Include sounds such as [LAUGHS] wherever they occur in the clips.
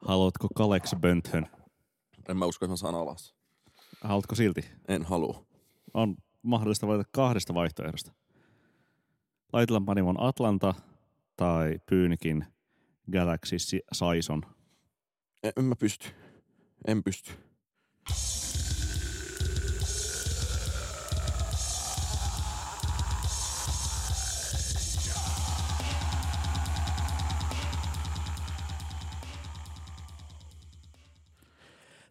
Haluatko Kalex Bönthön? En mä usko, että mä saan alas. Haluatko silti? En halua. On mahdollista valita kahdesta vaihtoehdosta. Laitetaan Panimon Atlanta tai Pyynikin Galaxy Saison. En, en mä pysty. En pysty.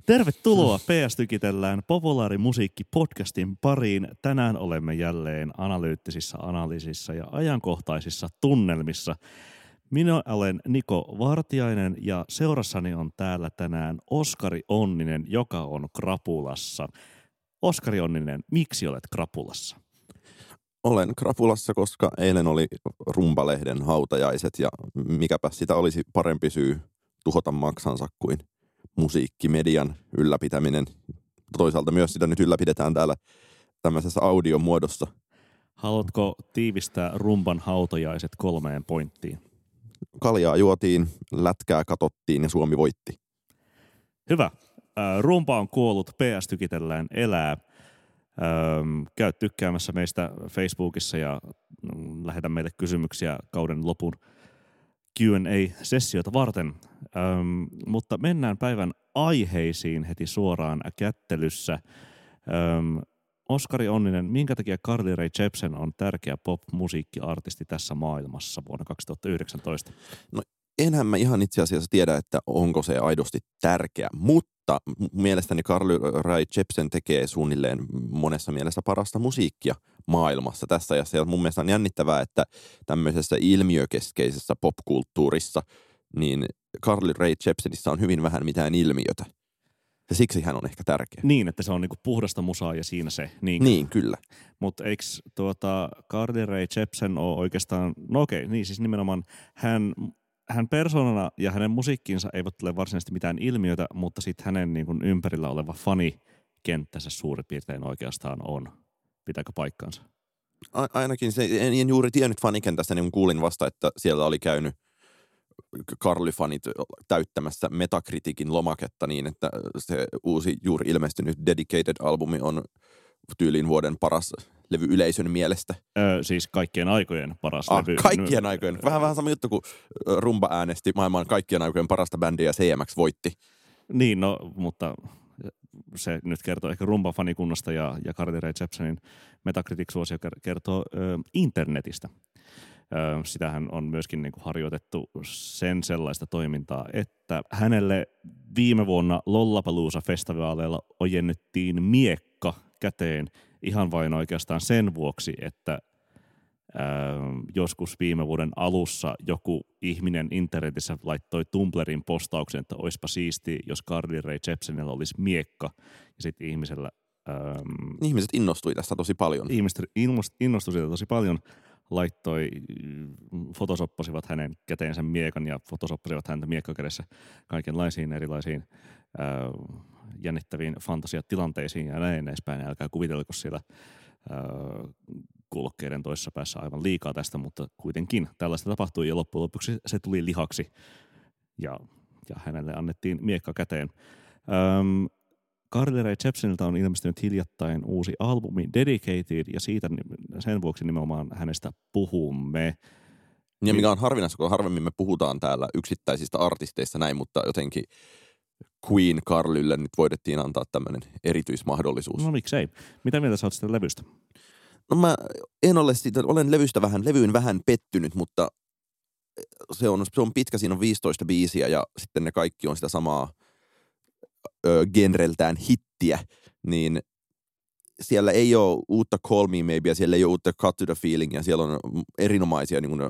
Tervetuloa PS Tykitellään populaarimusiikki-podcastin pariin. Tänään olemme jälleen analyyttisissä analyysissa ja ajankohtaisissa tunnelmissa. Minä olen Niko Vartiainen ja seurassani on täällä tänään Oskari Onninen, joka on krapulassa. Oskari Onninen, miksi olet krapulassa? Olen krapulassa, koska eilen oli Rumpalehden hautajaiset ja mikäpä sitä olisi parempi syy tuhota maksansa kuin musiikkimedian ylläpitäminen. Toisaalta myös sitä nyt ylläpidetään täällä tämmöisessä audiomuodossa. Haluatko tiivistää rumban hautajaiset kolmeen pointtiin? Kaljaa juotiin, lätkää katottiin ja Suomi voitti. Hyvä. Rumpa on kuollut, PS Tykitellään elää. Käy tykkäämässä meistä Facebookissa ja mm, lähetä meille kysymyksiä kauden lopun Q&A-sessiota varten. Ähm, mutta mennään päivän aiheisiin heti suoraan kättelyssä. Ähm, Oskari Onninen, minkä takia Carly Rae Jepsen on tärkeä pop-musiikkiartisti tässä maailmassa vuonna 2019? enhän mä ihan itse asiassa tiedä, että onko se aidosti tärkeä, mutta mielestäni Carly Rae Jepsen tekee suunnilleen monessa mielessä parasta musiikkia maailmassa tässä ja se on mun mielestä on jännittävää, että tämmöisessä ilmiökeskeisessä popkulttuurissa niin Carly Rae Jepsenissä on hyvin vähän mitään ilmiötä. Ja siksi hän on ehkä tärkeä. Niin, että se on niinku puhdasta musaa ja siinä se. Niin, Niin, kyllä. Mutta eikö tuota Carly Rae Jepsen ole oikeastaan, no okei, niin siis nimenomaan hän, hän persoonana ja hänen musiikkinsa eivät ole varsinaisesti mitään ilmiötä, mutta sitten hänen niin kuin ympärillä oleva fanikenttänsä suurin piirtein oikeastaan on. Pitääkö paikkaansa? A- ainakin se, en, en juuri tiennyt fanikentästä, niin kuulin vasta, että siellä oli käynyt Karli-fanit täyttämässä Metakritikin lomaketta niin, että se uusi juuri ilmestynyt Dedicated-albumi on tyyliin vuoden paras levy yleisön mielestä. Öö, siis kaikkien aikojen paras Ah, levy. kaikkien aikojen. Vähän vähän sama juttu kuin Rumba äänesti maailman kaikkien aikojen parasta bändiä ja CMX voitti. Niin, no, mutta se nyt kertoo ehkä rumban fanikunnasta ja, ja Carly Rae Jepsenin Metacritic-suosio ker- kertoo ö, internetistä. Sitähän on myöskin niin kuin harjoitettu sen sellaista toimintaa, että hänelle viime vuonna Lollapalooza-festivaaleilla ojennettiin miekka käteen ihan vain oikeastaan sen vuoksi, että joskus viime vuoden alussa joku ihminen internetissä laittoi Tumblrin postauksen, että olisipa siisti, jos Carly Rae Jepsenillä olisi miekka. Ja sitten ihmisellä, öö, Ihmiset innostui tästä tosi paljon. ihmiset innost- innostui siitä tosi paljon, laittoi, mm, fotosoppasivat hänen käteensä miekan ja fotosoppasivat häntä miekkakädessä kaikenlaisiin erilaisiin öö, jännittäviin fantasiatilanteisiin ja näin edespäin. Älkää kuvitelko siellä öö, kuulokkeiden toisessa päässä aivan liikaa tästä, mutta kuitenkin tällaista tapahtui ja loppujen lopuksi se tuli lihaksi ja, ja hänelle annettiin miekka käteen. Öm, Carly Rae Jepseniltä on ilmestynyt hiljattain uusi albumi Dedicated ja siitä sen vuoksi nimenomaan hänestä puhumme. Ja mikä on harvinaista, kun harvemmin me puhutaan täällä yksittäisistä artisteista näin, mutta jotenkin Queen Carlylle nyt voidettiin antaa tämmöinen erityismahdollisuus. No miksei. Mitä mieltä sä oot sitä levystä? No mä en ole siitä, olen levystä vähän, levyyn vähän pettynyt, mutta se on, se on pitkä, siinä on 15 biisiä ja sitten ne kaikki on sitä samaa ö, genreltään hittiä, niin siellä ei ole uutta Call Me Maybe ja siellä ei ole uutta Cut to the Feeling ja siellä on erinomaisia niin kuin,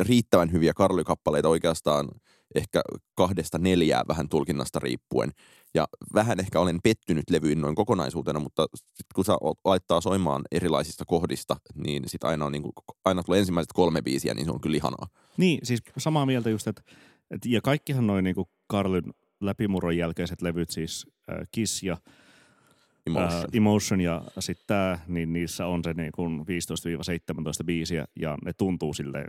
riittävän hyviä karlykappaleita oikeastaan ehkä kahdesta neljää vähän tulkinnasta riippuen. Ja vähän ehkä olen pettynyt levyyn noin kokonaisuutena, mutta sit kun se laittaa soimaan erilaisista kohdista, niin sit aina, on, niin aina tulee ensimmäiset kolme biisiä, niin se on kyllä ihanaa. Niin, siis samaa mieltä just, että, että ja kaikkihan noin niinku Carlyn läpimurron jälkeiset levyt, siis äh, Kiss ja Emotion. Äh, Emotion ja sitten tämä, niin niissä on se niin kuin 15-17 biisiä ja ne tuntuu sille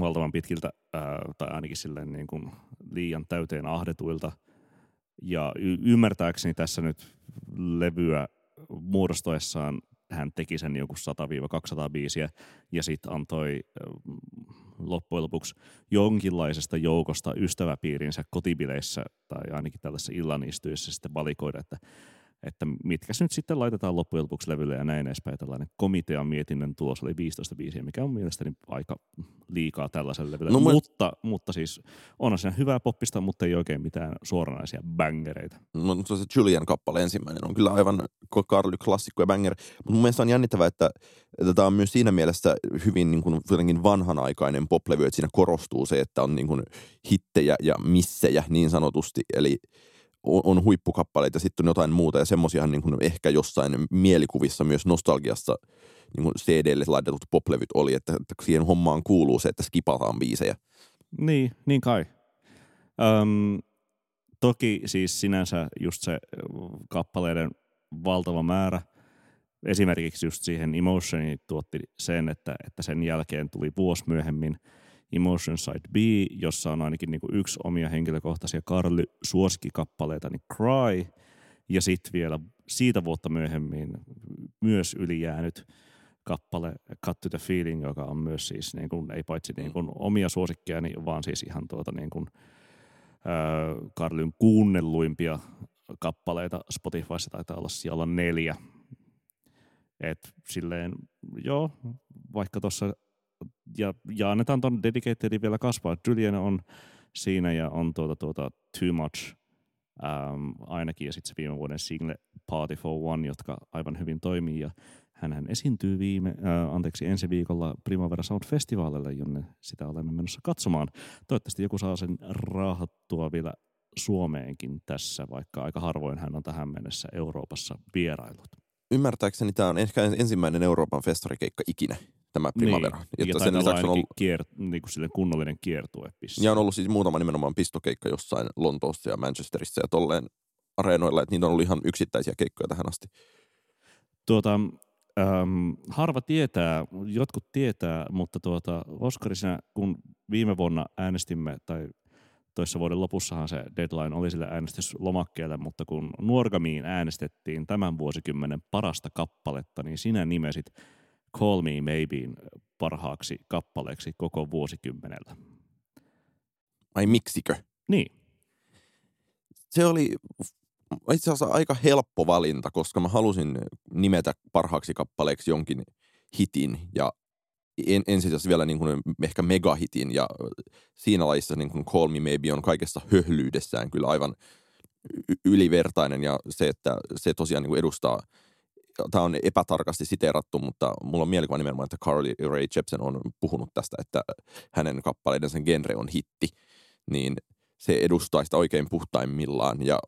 valtavan pitkiltä ää, tai ainakin silleen niin kuin liian täyteen ahdetuilta. Ja y- ymmärtääkseni tässä nyt levyä muodostoessaan hän teki sen joku 100-200 biisiä ja sitten antoi loppujen lopuksi jonkinlaisesta joukosta ystäväpiirinsä kotibileissä tai ainakin tällaisessa illanistujassa sitten valikoida, että että mitkä nyt sitten laitetaan loppujen lopuksi levylle ja näin edespäin. Tällainen komitean mietinnön tulos oli 15 biisiä, mikä on mielestäni aika liikaa tällaiselle levylle. No, mutta, mutta siis on siinä hyvää poppista, mutta ei oikein mitään suoranaisia bangereita. No, se Julian kappale ensimmäinen on kyllä aivan Carly klassikko ja banger. Mutta mun mielestä on jännittävää, että, että tämä on myös siinä mielessä hyvin niin kuin, jotenkin vanhanaikainen poplevy, että siinä korostuu se, että on niin kuin hittejä ja missejä niin sanotusti. Eli on, on huippukappaleita sitten on jotain muuta ja semmoisiahan niin ehkä jossain mielikuvissa myös nostalgiassa niin kuin CD-lle laitetut poplevyt oli, että, että siihen hommaan kuuluu se, että skipataan biisejä. Niin, niin kai. Öm, toki siis sinänsä just se kappaleiden valtava määrä, esimerkiksi just siihen Emotioniin tuotti sen, että, että sen jälkeen tuli vuosi myöhemmin – Emotion Side B, jossa on ainakin niin kuin yksi omia henkilökohtaisia Karly suosikikappaleita, niin Cry, ja sitten vielä siitä vuotta myöhemmin myös ylijäänyt kappale Cut to the Feeling, joka on myös siis niin kuin, ei paitsi niin kuin omia suosikkeja, vaan siis ihan tuota niin kuin, äh, Karlyn kuunnelluimpia kappaleita. Spotifyssa taitaa olla siellä neljä. Et silleen, joo, vaikka tuossa ja, ja annetaan tuon Dedicatedin vielä kasvaa. Julian on siinä ja on tuota, tuota Too Much ähm, ainakin ja sitten se viime vuoden single Party for One, jotka aivan hyvin toimii ja hän esiintyy viime, äh, anteeksi, ensi viikolla Primavera Sound Festivalille, jonne sitä olemme menossa katsomaan. Toivottavasti joku saa sen raahattua vielä Suomeenkin tässä, vaikka aika harvoin hän on tähän mennessä Euroopassa vierailut. Ymmärtääkseni tämä on ehkä ensimmäinen Euroopan festarikeikka ikinä tämä Primavera. Niin, ja sen lisäksi on ollut kier, niin kuin kunnollinen kiertue. Ja on ollut siis muutama nimenomaan pistokeikka jossain Lontoossa ja Manchesterissa ja tolleen areenoilla, että niitä on ollut ihan yksittäisiä keikkoja tähän asti. Tuota, ähm, harva tietää, jotkut tietää, mutta tuota, Oskarisena, kun viime vuonna äänestimme, tai toissa vuoden lopussahan se deadline oli sille äänestyslomakkeelle, mutta kun Nuorgamiin äänestettiin tämän vuosikymmenen parasta kappaletta, niin sinä nimesit – Call Me Maybeen parhaaksi kappaleeksi koko vuosikymmenellä. Ai miksikö? Niin. Se oli itse asiassa aika helppo valinta, koska mä halusin nimetä parhaaksi kappaleeksi jonkin hitin ja en, ensin vielä niin kuin ehkä megahitin ja siinä lajissa niin kuin Call Me Maybe on kaikessa höhlyydessään kyllä aivan ylivertainen ja se, että se tosiaan niin kuin edustaa – tämä on epätarkasti siteerattu, mutta mulla on mielikuva nimenomaan, että Carly Ray Jepsen on puhunut tästä, että hänen kappaleidensa genre on hitti, niin se edustaa sitä oikein puhtaimmillaan ja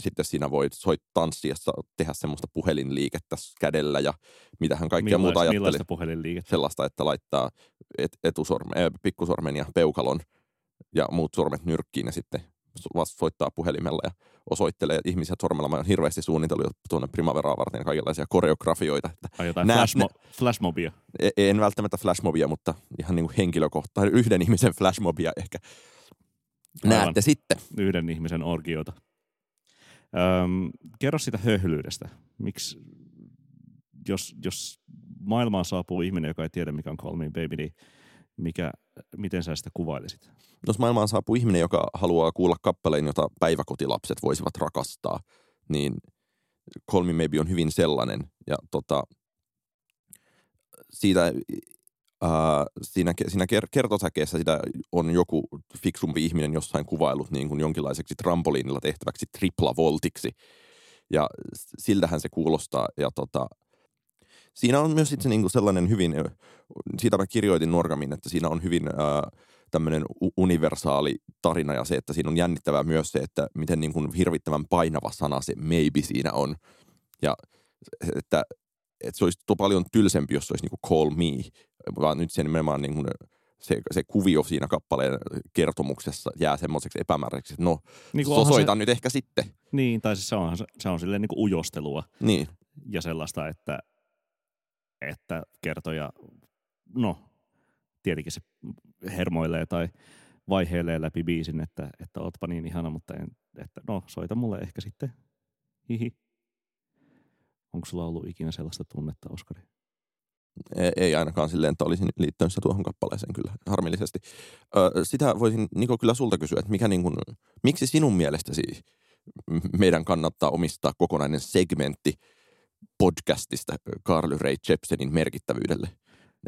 sitten siinä voit soit tanssia, tehdä semmoista puhelinliikettä kädellä ja mitä hän kaikkea Millais, muuta ajatteli. Millaista puhelinliikettä? Sellaista, että laittaa et, etusormen, äh, pikkusormen ja peukalon ja muut sormet nyrkkiin ja sitten soittaa puhelimella ja osoittelee ihmisiä sormella. Mä oon hirveästi suunnitellut tuonne Primaveraa varten kaikenlaisia koreografioita. Että Ai jotain flashmo- flashmobia? E-, en välttämättä flashmobia, mutta ihan niin kuin henkilökohtainen, yhden ihmisen flashmobia ehkä. Aivan. Näette sitten. Yhden ihmisen orgiota. Öm, kerro sitä höhlyydestä. Miksi, jos, jos maailmaan saapuu ihminen, joka ei tiedä mikä on Call Me Baby, niin mikä, miten sä sitä kuvailisit? Jos maailmaan saapuu ihminen, joka haluaa kuulla kappaleen, jota päiväkotilapset voisivat rakastaa, niin Call Me Maybe on hyvin sellainen. Ja tota, siitä, ää, siinä, siinä kertosäkeessä sitä on joku fiksumpi ihminen jossain kuvailut niin kuin jonkinlaiseksi trampoliinilla tehtäväksi triplavoltiksi. Ja siltähän se kuulostaa. Ja tota, siinä on myös itse niin kuin sellainen hyvin, siitä mä kirjoitin Norgamin, että siinä on hyvin ää, tämmöinen universaali tarina ja se, että siinä on jännittävää myös se, että miten niin kuin hirvittävän painava sana se maybe siinä on. Ja että, että se olisi paljon tylsempi, jos se olisi niin kuin call me, vaan nyt se nimenomaan niin kuin se, se kuvio siinä kappaleen kertomuksessa jää semmoiseksi epämääräiseksi, että no, niin sosoitan se, nyt ehkä sitten. Niin, tai siis se on, se on silleen niin kuin ujostelua. Niin. Ja sellaista, että, että kertoja, no, tietenkin se hermoilee tai vaiheilee läpi biisin, että, että ootpa niin ihana, mutta en, että no soita mulle ehkä sitten. Hihi. Onko sulla ollut ikinä sellaista tunnetta, Oskari? Ei, ei ainakaan silleen, että olisin liittynyt se tuohon kappaleeseen kyllä, harmillisesti. Ö, sitä voisin Niko kyllä sulta kysyä, että mikä niin kuin, miksi sinun mielestäsi meidän kannattaa omistaa kokonainen segmentti podcastista Carly Ray Jepsenin merkittävyydelle?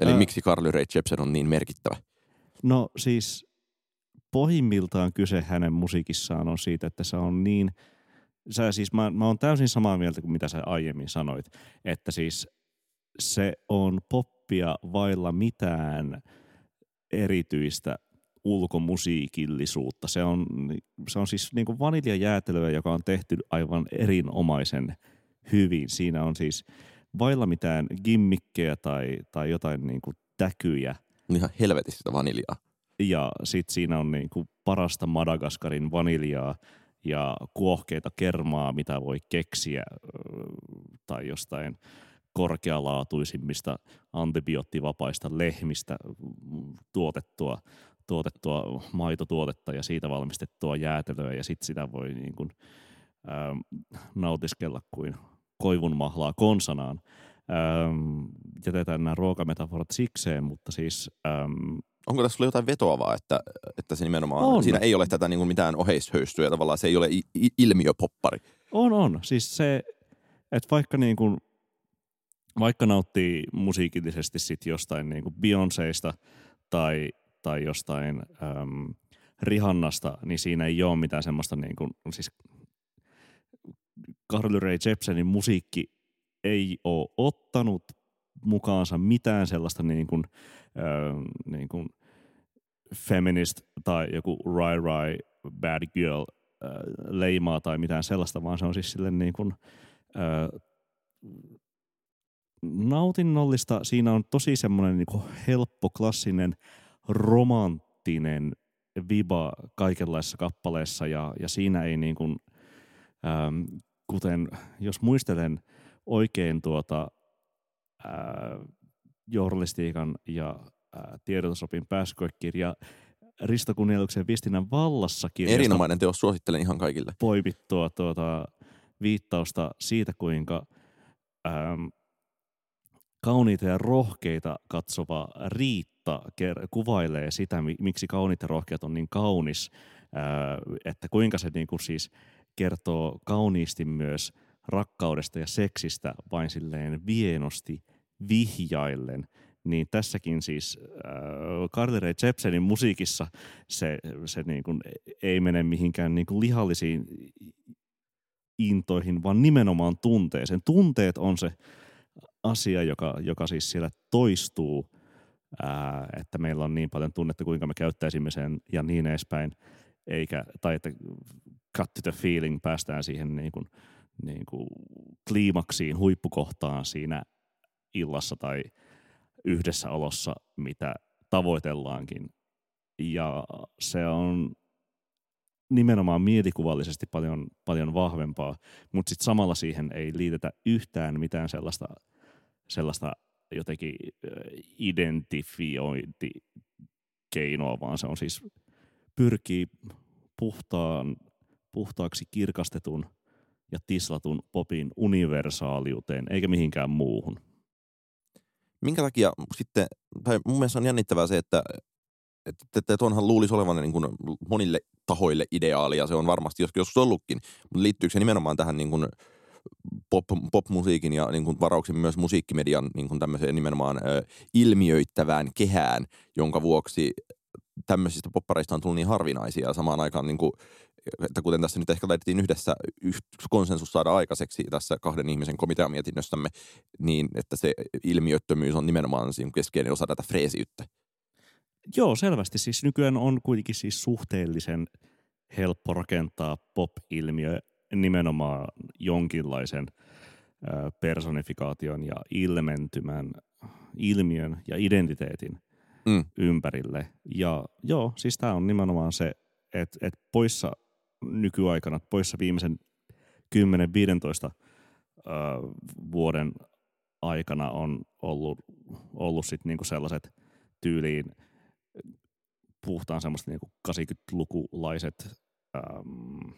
Eli Ää... miksi Carly Ray Jepsen on niin merkittävä? No siis pohjimmiltaan kyse hänen musiikissaan on siitä, että se on niin, sä siis mä, mä oon täysin samaa mieltä kuin mitä sä aiemmin sanoit, että siis se on poppia vailla mitään erityistä ulkomusiikillisuutta. Se on, se on siis niin kuin vaniljajäätelöä, joka on tehty aivan erinomaisen hyvin. Siinä on siis vailla mitään gimmikkejä tai, tai jotain niin kuin täkyjä. Ihan helvetistä vaniljaa. Ja sitten siinä on niin kuin parasta Madagaskarin vaniljaa ja kuohkeita kermaa, mitä voi keksiä tai jostain korkealaatuisimmista antibioottivapaista lehmistä tuotettua, tuotettua maitotuotetta ja siitä valmistettua jäätelöä ja sitten sitä voi niin kuin, ähm, nautiskella kuin koivun mahlaa konsanaan. Ähm, jätetään nämä ruokametaforat sikseen, mutta siis... Ähm, Onko tässä jotain vetoavaa, että, että se nimenomaan, on. siinä ei ole tätä niin kuin mitään oheishöystyä, tavallaan se ei ole ilmiöpoppari? On, on. Siis se, että vaikka niin kuin vaikka nauttii musiikillisesti sit jostain niin kuin Beyoncéista tai, tai jostain äm, Rihannasta, niin siinä ei ole mitään semmoista niin kuin, siis Carly Rae Jepsenin musiikki ei ole ottanut mukaansa mitään sellaista niin kuin, äh, niin kuin feminist tai joku Rai Rai bad girl äh, leimaa tai mitään sellaista, vaan se on siis silleen niin kuin, äh, nautinnollista. Siinä on tosi semmoinen niin helppo, klassinen, romanttinen viba kaikenlaisissa kappaleissa ja, ja siinä ei niin kuin, ähm, kuten jos muistelen oikein tuota äh, journalistiikan ja äh, tiedotusopin pääsykoekirja Risto Kunnieluksen viestinnän vallassa Erinomainen teos, suosittelen ihan kaikille. Poimittua tuota viittausta siitä, kuinka ähm, kauniita ja rohkeita katsova Riitta kuvailee sitä, miksi kauniit ja rohkeat on niin kaunis, että kuinka se niin kuin siis kertoo kauniisti myös rakkaudesta ja seksistä vain silleen vienosti vihjaillen, niin tässäkin siis äh, Carly Rae Jepsenin musiikissa se, se niin kuin ei mene mihinkään niin kuin lihallisiin intoihin, vaan nimenomaan tunteeseen. Tunteet on se asia, joka, joka siis siellä toistuu, ää, että meillä on niin paljon tunnetta, kuinka me käyttäisimme sen ja niin edespäin, eikä, tai että cut the feeling, päästään siihen niin kuin, niin kuin kliimaksiin, huippukohtaan siinä illassa tai yhdessä olossa, mitä tavoitellaankin. Ja se on nimenomaan mielikuvallisesti paljon, paljon vahvempaa, mutta sitten samalla siihen ei liitetä yhtään mitään sellaista – sellaista jotenkin identifiointikeinoa, vaan se on siis pyrkii puhtaan, puhtaaksi kirkastetun ja tislatun popin universaaliuteen, eikä mihinkään muuhun. Minkä takia sitten, tai mun mielestä on jännittävää se, että, että, tuonhan luulisi olevan niin kuin monille tahoille ideaali, ja se on varmasti joskus ollutkin, mutta liittyykö se nimenomaan tähän niin kuin pop, popmusiikin ja niin kuin varauksen myös musiikkimedian niin kuin tämmöiseen nimenomaan ö, ilmiöittävään kehään, jonka vuoksi tämmöisistä poppareista on tullut niin harvinaisia samaan aikaan niin kuin, että kuten tässä nyt ehkä laitettiin yhdessä konsensus saada aikaiseksi tässä kahden ihmisen komiteamietinnössämme, niin että se ilmiöttömyys on nimenomaan siinä keskeinen osa tätä freesiyttä. Joo, selvästi. Siis nykyään on kuitenkin siis suhteellisen helppo rakentaa pop-ilmiö nimenomaan jonkinlaisen personifikaation ja ilmentymän, ilmiön ja identiteetin mm. ympärille. Ja joo, siis tämä on nimenomaan se, että et poissa nykyaikana, poissa viimeisen 10-15 vuoden aikana on ollut, ollut sit niinku sellaiset tyyliin puhtaan semmoista niinku 80-lukulaiset äm,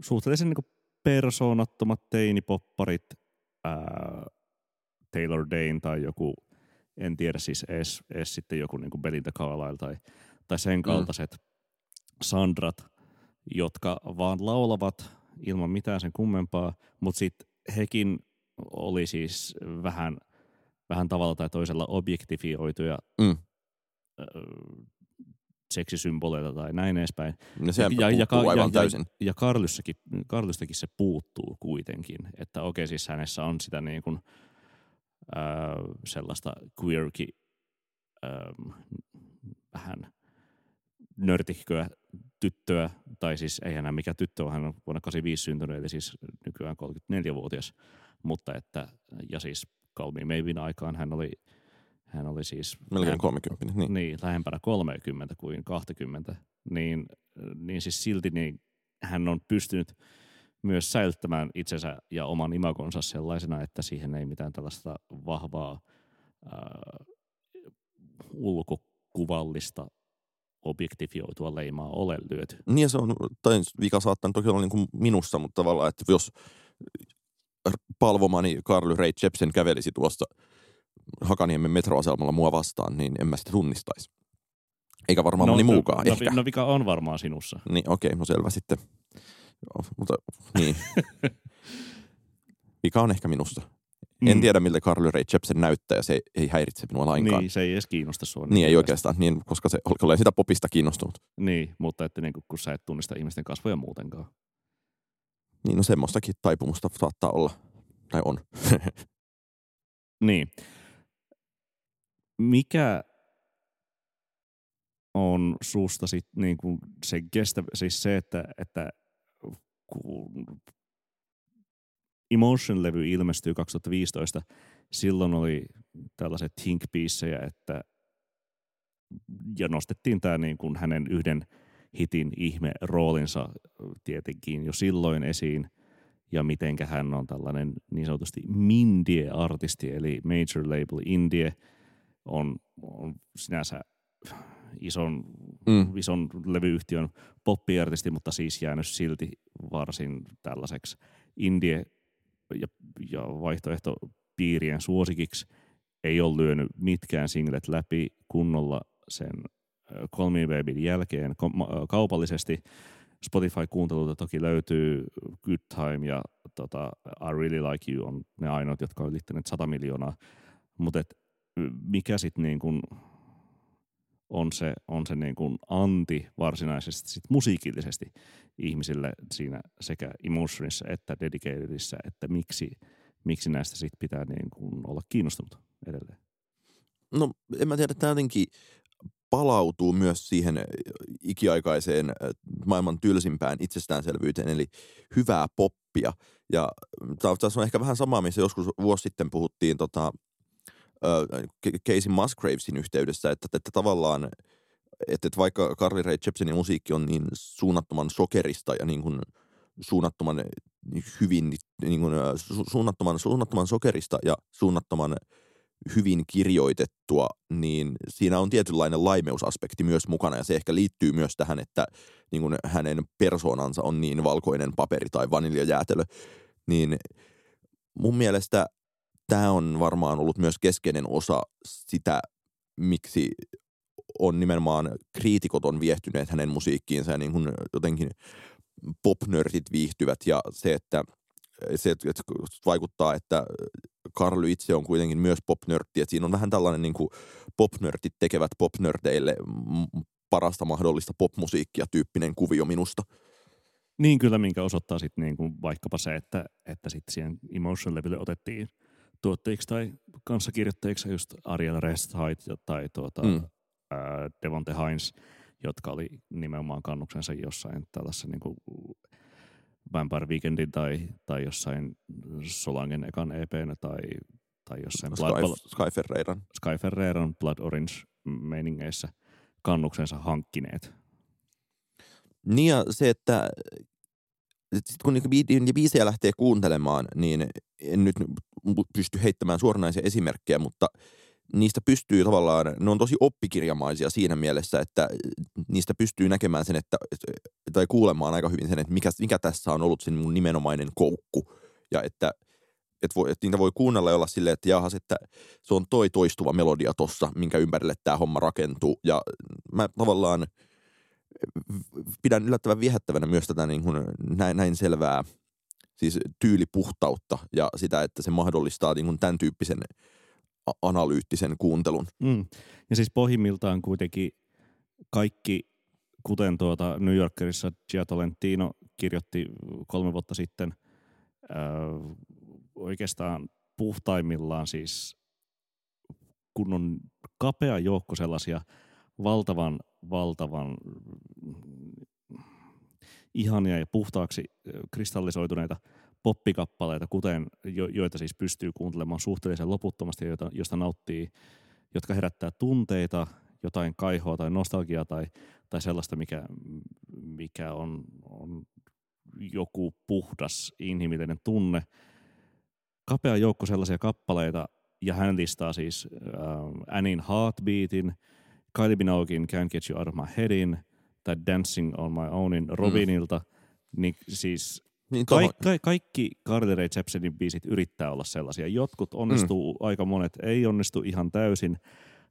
suhteellisen niinku persoonattomat teinipopparit, ää, Taylor Dane tai joku, en tiedä siis edes, edes sitten joku niinku Belinda Carlisle tai, tai sen kaltaiset mm. Sandrat, jotka vaan laulavat ilman mitään sen kummempaa, mutta sitten hekin oli siis vähän, vähän tavalla tai toisella objektifioituja mm. seksisymboleita tai näin edespäin. No ja, ja, ja, aivan ja, täysin. Ja, ja Karlyssakin, Karlystakin se puuttuu kuitenkin, että okei siis hänessä on sitä niin kuin, äh, sellaista queerki äh, vähän nörtihköä tyttöä, tai siis ei enää mikä tyttö on, hän on vuonna 85 syntynyt, eli siis nykyään 34-vuotias, mutta että, ja siis Kalmi Meivin aikaan hän oli, hän oli siis... Melkein 30, niin. Niin, lähempänä 30 kuin 20, niin, niin siis silti niin hän on pystynyt myös säilyttämään itsensä ja oman imagonsa sellaisena, että siihen ei mitään tällaista vahvaa äh, ulkokuvallista objektifioitua leimaa ole lyöty. Niin se on, tai vika saattaa toki olla niin kuin minussa, mutta tavallaan, että jos palvomani Carly Ray Jepsen kävelisi tuosta Hakaniemen metroasemalla mua vastaan, niin en mä sitä tunnistaisi. Eikä varmaan no, moni muukaan no, ehkä. No vika on varmaan sinussa. Niin, okei, okay, no selvä sitten. Joo, mutta niin. [LAUGHS] vika on ehkä minusta. Mm. En tiedä, miltä Carly Ray Jepsen näyttää ja se ei häiritse minua lainkaan. Niin, se ei edes kiinnosta sinua. Niin, niin ei oikeastaan, niin, koska se olen sitä popista kiinnostunut. Niin, mutta että niin, kun sä et tunnista ihmisten kasvoja muutenkaan. Niin, no semmoistakin taipumusta saattaa olla, tai on. [LAUGHS] niin. Mikä on susta sit niin kuin se kestä, siis se, että, että kun Emotion-levy ilmestyi 2015, silloin oli tällaiset think että ja nostettiin tämä niin kuin hänen yhden hitin ihme roolinsa tietenkin jo silloin esiin ja mitenkä hän on tällainen niin sanotusti Mindie-artisti, eli Major Label Indie on, on sinänsä ison, mm. ison levyyhtiön poppiartisti, mutta siis jäänyt silti varsin tällaiseksi indie ja, ja vaihtoehtopiirien suosikiksi. Ei ole lyönyt mitkään singlet läpi kunnolla sen Call Me Babyn jälkeen kaupallisesti. Spotify-kuunteluita toki löytyy Good Time ja tota, I Really Like You on ne ainoat, jotka on ylittäneet 100 miljoonaa. Mutta mikä sitten niin kun on se, on se niin kuin anti varsinaisesti sit musiikillisesti ihmisille siinä sekä Emotionissa että Dedicatedissa, että miksi, miksi näistä sit pitää niin kuin olla kiinnostunut edelleen? No en mä tiedä, tämä jotenkin palautuu myös siihen ikiaikaiseen maailman tylsimpään itsestäänselvyyteen, eli hyvää poppia. Ja tässä on ehkä vähän samaa, missä joskus vuosi sitten puhuttiin tota, Casey Musgravesin yhteydessä, että, että tavallaan, että, että vaikka Carly Rae Jepsenin musiikki on niin suunnattoman sokerista ja niin kuin suunnattoman hyvin, niin kuin, su, suunnattoman, suunnattoman sokerista ja suunnattoman hyvin kirjoitettua, niin siinä on tietynlainen laimeusaspekti myös mukana. Ja se ehkä liittyy myös tähän, että niin kuin hänen persoonansa on niin valkoinen paperi tai vaniljajäätelö, niin mun mielestä tämä on varmaan ollut myös keskeinen osa sitä, miksi on nimenomaan kriitikot on viehtyneet hänen musiikkiinsa ja niin kuin jotenkin popnörtit viihtyvät ja se, että se että vaikuttaa, että Karly itse on kuitenkin myös popnörtti, että siinä on vähän tällainen niin kuin popnörtit tekevät popnörteille parasta mahdollista popmusiikkia tyyppinen kuvio minusta. Niin kyllä, minkä osoittaa sitten niin kuin vaikkapa se, että, että sitten siihen Emotion-levylle otettiin – tuottajiksi tai kanssakirjoittajiksi just Ariel Resthait tai tuota, mm. Ää, Devonte Hines, jotka oli nimenomaan kannuksensa jossain tällaisessa niin kuin Vampire Weekendin tai, tai jossain Solangen ekan EPnä tai, tai jossain Sky, Blood, Sky Ferreiran. Sky Ferreiran Blood Orange meiningeissä kannuksensa hankkineet. Niin ja se, että sitten kun niitä biisejä lähtee kuuntelemaan, niin en nyt pysty heittämään suoranaisia esimerkkejä, mutta niistä pystyy tavallaan, ne on tosi oppikirjamaisia siinä mielessä, että niistä pystyy näkemään sen, että, tai kuulemaan aika hyvin sen, että mikä, mikä tässä on ollut sen mun nimenomainen koukku. Ja että, että, voi, että niitä voi kuunnella ja olla silleen, että jahas, että se on toi toistuva melodia tossa, minkä ympärille tämä homma rakentuu. Ja mä tavallaan pidän yllättävän viehättävänä myös tätä niin kuin näin, näin selvää siis tyylipuhtautta ja sitä, että se mahdollistaa niin kuin tämän tyyppisen analyyttisen kuuntelun. Mm. Ja siis pohjimmiltaan kuitenkin kaikki, kuten tuota New Yorkerissa Gia Tolentino kirjoitti kolme vuotta sitten, äh, oikeastaan puhtaimmillaan siis kun on kapea joukko sellaisia valtavan, valtavan ihania ja puhtaaksi kristallisoituneita poppikappaleita, kuten jo, joita siis pystyy kuuntelemaan suhteellisen loputtomasti joita, josta nauttii, jotka herättää tunteita, jotain kaihoa tai nostalgiaa tai, tai sellaista, mikä, mikä on, on joku puhdas inhimillinen tunne. Kapea joukko sellaisia kappaleita, ja hän listaa siis äh, Annin Heartbeatin, Kylie Minoguein Can't Get You Out of My Headin tai Dancing on My Ownin Robinilta, mm. niin siis niin Ka- ka- kaikki Carly Jepsenin biisit yrittää olla sellaisia. Jotkut onnistuu, mm. aika monet ei onnistu ihan täysin,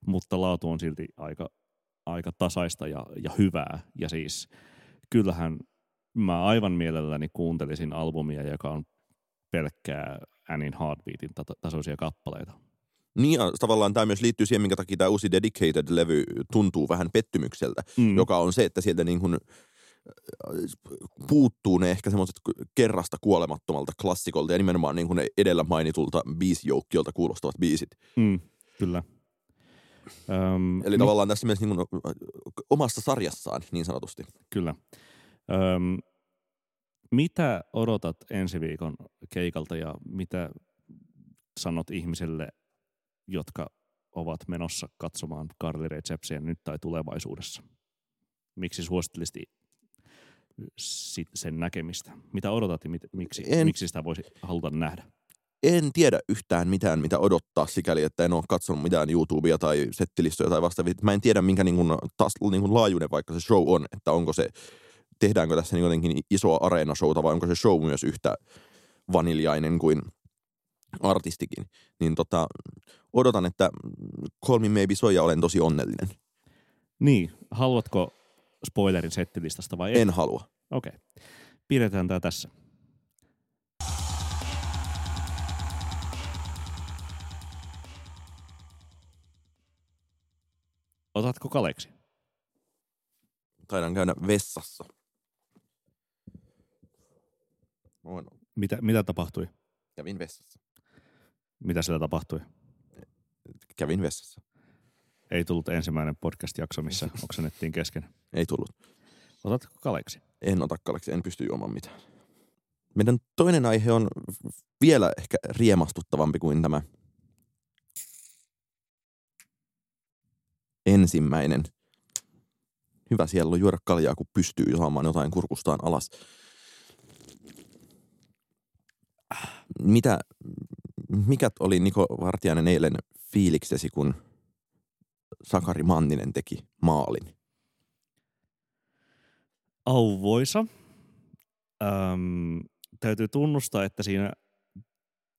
mutta laatu on silti aika, aika tasaista ja, ja hyvää. Ja siis kyllähän mä aivan mielelläni kuuntelisin albumia, joka on pelkkää Annin Heartbeatin tasoisia kappaleita. Niin ja tavallaan tämä myös liittyy siihen, minkä takia tämä uusi Dedicated-levy tuntuu vähän pettymykseltä, mm. joka on se, että sieltä niin kuin puuttuu ne ehkä semmoiset kerrasta kuolemattomalta klassikolta ja nimenomaan niin kuin ne edellä mainitulta biisijoukkilta kuulostavat biisit. Mm, kyllä. Öm, Eli mi- tavallaan tässä mielessä niin kuin omassa sarjassaan niin sanotusti. Kyllä. Öm, mitä odotat ensi viikon keikalta ja mitä sanot ihmiselle, jotka ovat menossa katsomaan Carly Rae Jepsiä nyt tai tulevaisuudessa? Miksi suosittelisit sen näkemistä? Mitä odotat ja mit, miksi, en, miksi sitä voisi haluta nähdä? En tiedä yhtään mitään, mitä odottaa sikäli, että en ole katsonut mitään YouTubea tai settilistoja tai vastaavia. Mä en tiedä, minkä niin kuin, taas, niin kuin laajuinen vaikka se show on, että onko se, tehdäänkö tässä niin jotenkin isoa areenashowta vai onko se show myös yhtä vaniljainen kuin artistikin. Niin tota, odotan, että Call Me Maybe soi ja olen tosi onnellinen. Niin, haluatko spoilerin settilistasta vai et? En halua. Okei. Okay. Pidetään tämä tässä. Otatko kaleksi? Taidan käydä vessassa. Mitä, mitä tapahtui? Kävin vessassa. Mitä siellä tapahtui? Kävin vessassa. Ei tullut ensimmäinen podcast-jakso, missä [LAUGHS] oksennettiin kesken. Ei tullut. Otatko kaleksi? En ota kaleksi, en pysty juomaan mitään. Meidän toinen aihe on vielä ehkä riemastuttavampi kuin tämä ensimmäinen. Hyvä siellä on juoda kaljaa, kun pystyy saamaan jotain kurkustaan alas. Mitä, mikä oli Niko Vartiainen eilen fiiliksesi, kun Sakari Manninen teki maalin? Auvoisa. Öm, täytyy tunnustaa, että siinä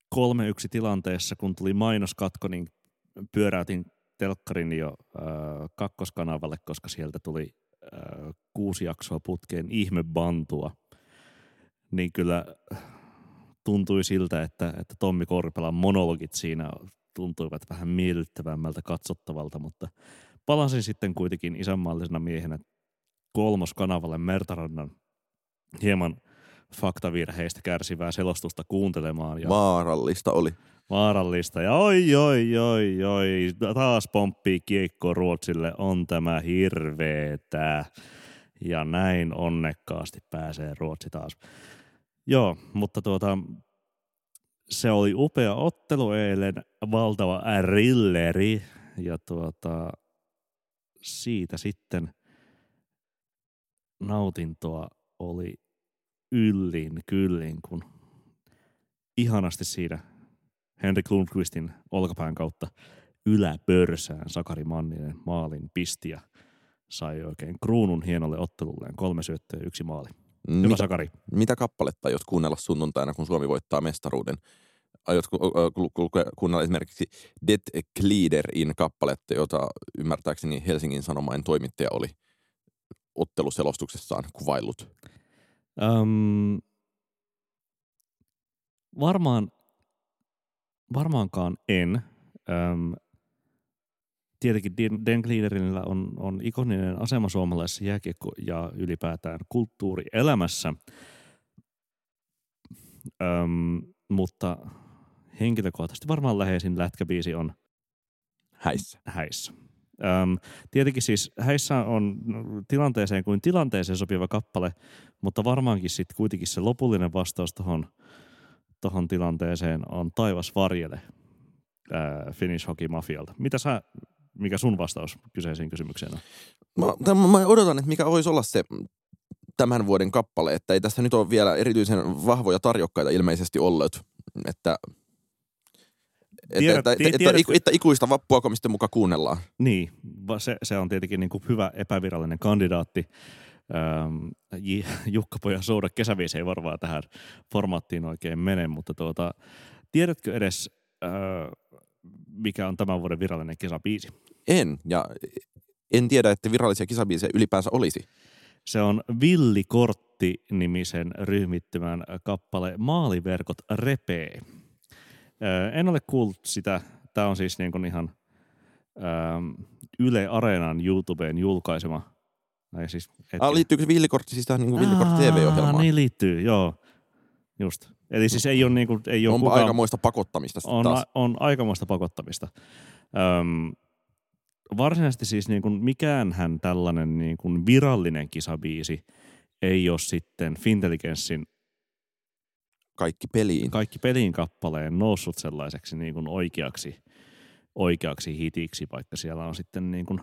kolme yksi tilanteessa, kun tuli mainoskatko, niin pyöräytin telkkarin jo ö, kakkoskanavalle, koska sieltä tuli ö, kuusi jaksoa putkeen ihmebantua. Niin kyllä tuntui siltä, että, että Tommi Korpelan monologit siinä tuntuivat vähän miellyttävämmältä katsottavalta, mutta palasin sitten kuitenkin isänmaallisena miehenä kolmoskanavalle Mertarannan hieman faktavirheistä kärsivää selostusta kuuntelemaan. Ja vaarallista oli. Vaarallista. Ja oi, oi, oi, oi, taas pomppii kiekko Ruotsille, on tämä hirveetä. Ja näin onnekkaasti pääsee Ruotsi taas. Joo, mutta tuota, se oli upea ottelu eilen, valtava rilleri. Ja tuota, siitä sitten nautintoa oli yllin kyllin, kun ihanasti siinä Henrik Lundqvistin olkapään kautta yläpörsään Sakari Manninen maalin pisti ja sai oikein kruunun hienolle ottelulleen. Kolme syöttöä yksi maali. Hyvä Mitä, Sakari. mitä kappaletta aiot kuunnella sunnuntaina, kun Suomi voittaa mestaruuden? Aiotko ku- kuunnella esimerkiksi Det Gliderin kappaletta, jota ymmärtääkseni Helsingin Sanomain toimittaja oli otteluselostuksessaan kuvaillut? Öm, varmaan, varmaankaan en. Öm, tietenkin Den- Gliederillä on, on ikoninen asema suomalaisessa jääkiekko- ja ylipäätään kulttuurielämässä. Öm, mutta henkilökohtaisesti varmaan läheisin lätkäbiisi on Häissä. häissä. Öm, tietenkin siis häissä on tilanteeseen kuin tilanteeseen sopiva kappale, mutta varmaankin sitten kuitenkin se lopullinen vastaus tuohon tohon tilanteeseen on Taivas varjele ää, Finnish Hockey Mafialta. Mitä sä, mikä sun vastaus kyseiseen kysymykseen on? Mä, mä odotan, että mikä voisi olla se tämän vuoden kappale, että ei tässä nyt ole vielä erityisen vahvoja tarjokkaita ilmeisesti ollut, että että, Tiedät- että, että, tie- että, että ikuista vappua, mistä mukaan kuunnellaan. Niin, se, se on tietenkin niin kuin hyvä epävirallinen kandidaatti. Ähm, J- Jukka-pojan souda kesäviisi ei varmaan tähän formaattiin oikein mene, mutta tuota, tiedätkö edes, äh, mikä on tämän vuoden virallinen kesäbiisi? En, ja en tiedä, että virallisia kisabiisejä ylipäänsä olisi. Se on Villikortti-nimisen ryhmittymän kappale Maaliverkot repee. En ole kuullut sitä. Tämä on siis niin kuin ihan ähm, Yle Areenan YouTubeen julkaisema. Tai siis, Ah, liittyykö Villikortti siis tähän niin Villikortti TV-ohjelmaan? Niin liittyy, joo. Just. Eli siis ei ole, niin kuin, ei ole Onpa kukaan, aikamoista pakottamista on, taas. a, on aikamoista pakottamista. Öm, varsinaisesti siis niin kuin mikäänhän tällainen niin kuin virallinen kisabiisi ei ole sitten Fintelligenssin Kaikki peliin. kaikki pelin kappaleen noussut sellaiseksi niin kuin oikeaksi, oikeaksi hitiksi, vaikka siellä on sitten niin kuin